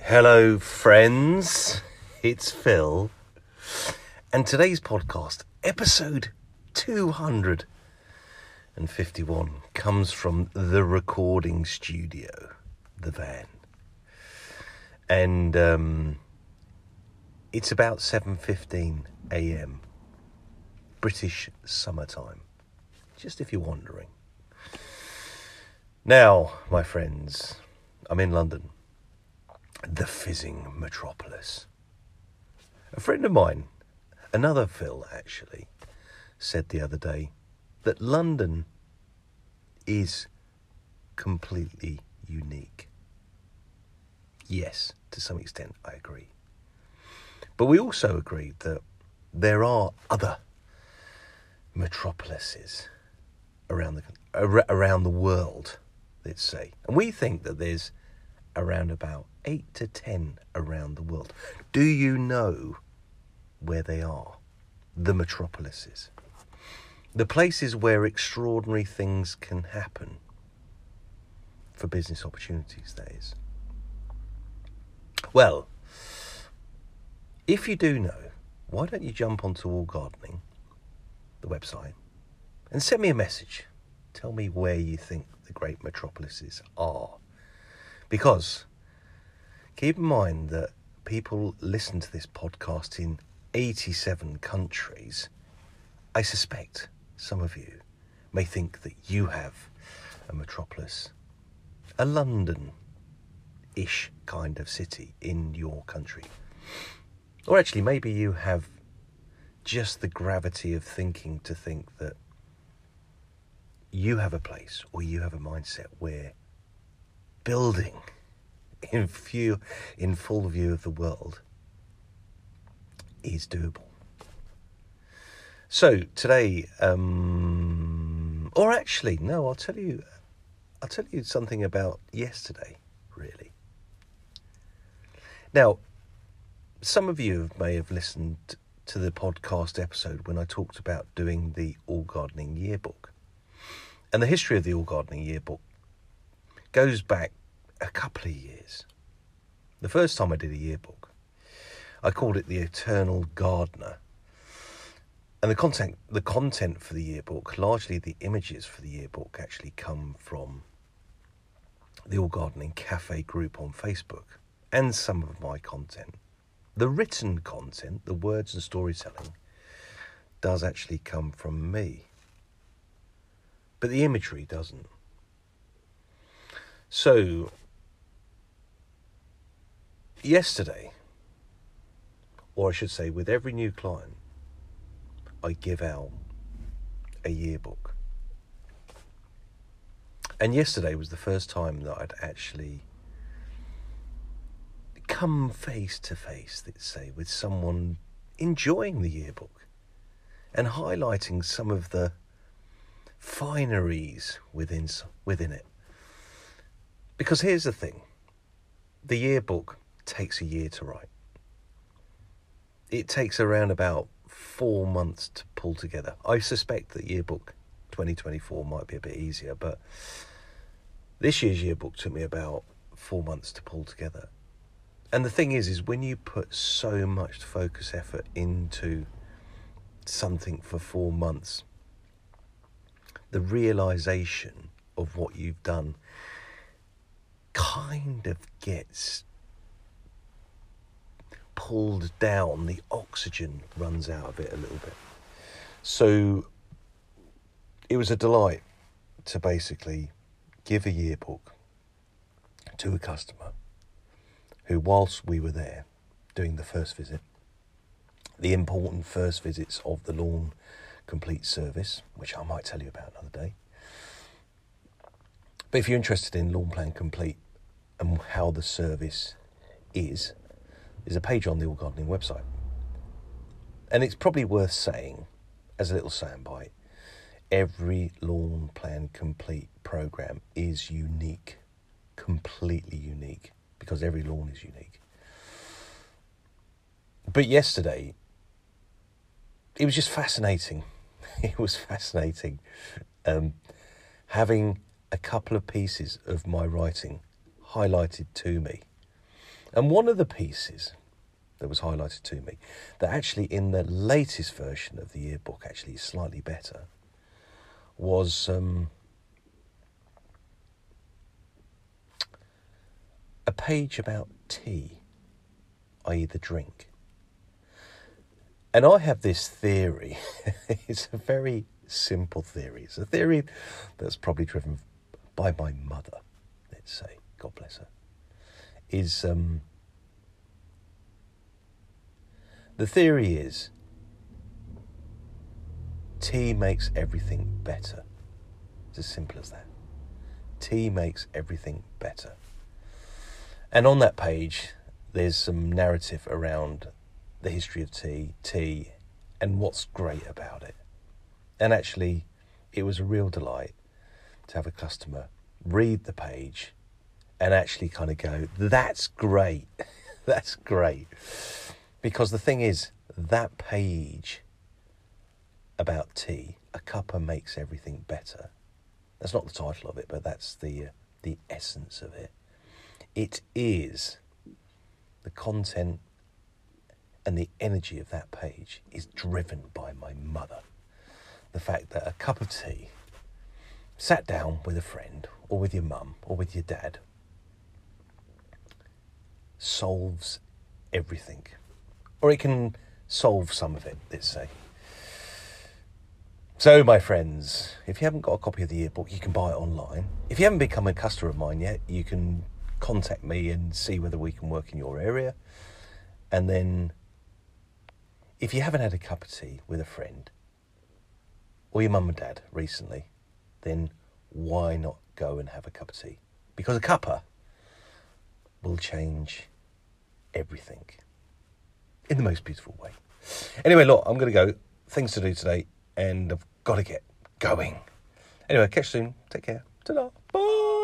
Hello, friends. It's Phil. And today's podcast, episode 251, comes from the recording studio, the van. And um, it's about 7:15 a.m. British summertime. Just if you're wondering. Now, my friends, I'm in London the fizzing metropolis. A friend of mine, another Phil actually, said the other day that London is completely unique. Yes, to some extent, I agree. But we also agreed that there are other metropolises around the around the world, let's say, and we think that there's around about eight to ten around the world. Do you know where they are? The metropolises. The places where extraordinary things can happen for business opportunities, that is. Well, if you do know, why don't you jump onto All Gardening, the website, and send me a message. Tell me where you think the great metropolises are. Because keep in mind that people listen to this podcast in 87 countries. I suspect some of you may think that you have a metropolis, a London ish kind of city in your country. Or actually, maybe you have just the gravity of thinking to think that you have a place or you have a mindset where building in view, in full view of the world is doable. So today, um, or actually, no, I'll tell you, I'll tell you something about yesterday. Really. Now, some of you may have listened to the podcast episode when I talked about doing the All Gardening Yearbook. And the history of the All Gardening Yearbook goes back a couple of years. The first time I did a yearbook, I called it the Eternal Gardener. And the content, the content for the yearbook, largely the images for the yearbook, actually come from the All Gardening Cafe group on Facebook and some of my content. The written content, the words and storytelling, does actually come from me. But the imagery doesn't. So yesterday, or I should say, with every new client, I give out a yearbook. And yesterday was the first time that I'd actually come face to face, let's say, with someone enjoying the yearbook and highlighting some of the fineries within within it. Because here's the thing the yearbook takes a year to write. It takes around about four months to pull together. I suspect that yearbook 2024 might be a bit easier, but this year's yearbook took me about four months to pull together. And the thing is, is when you put so much focus effort into something for four months, the realization of what you've done kind of gets pulled down, the oxygen runs out of it a little bit. So it was a delight to basically give a yearbook to a customer who, whilst we were there doing the first visit, the important first visits of the lawn complete service, which I might tell you about another day. But if you're interested in Lawn Plan Complete and how the service is, is a page on the All Gardening website. And it's probably worth saying, as a little soundbite, every lawn plan complete program is unique, completely unique, because every lawn is unique. But yesterday, it was just fascinating it was fascinating um, having a couple of pieces of my writing highlighted to me. And one of the pieces that was highlighted to me, that actually in the latest version of the yearbook actually is slightly better, was um, a page about tea, i.e., the drink. And I have this theory. it's a very simple theory. It's a theory that's probably driven by my mother, let's say, God bless her. Is um, the theory is tea makes everything better. It's as simple as that. Tea makes everything better. And on that page, there's some narrative around the history of tea, tea, and what's great about it. And actually, it was a real delight to have a customer read the page and actually kind of go, that's great. that's great. Because the thing is, that page about tea, a cuppa makes everything better. That's not the title of it, but that's the uh, the essence of it. It is the content and the energy of that page is driven by my mother. The fact that a cup of tea, sat down with a friend or with your mum or with your dad, solves everything. Or it can solve some of it, let's say. So, my friends, if you haven't got a copy of the yearbook, you can buy it online. If you haven't become a customer of mine yet, you can contact me and see whether we can work in your area. And then if you haven't had a cup of tea with a friend or your mum and dad recently, then why not go and have a cup of tea? Because a cuppa will change everything in the most beautiful way. Anyway, look, I'm going to go. Things to do today, and I've got to get going. Anyway, catch you soon. Take care. Ta-da. Bye.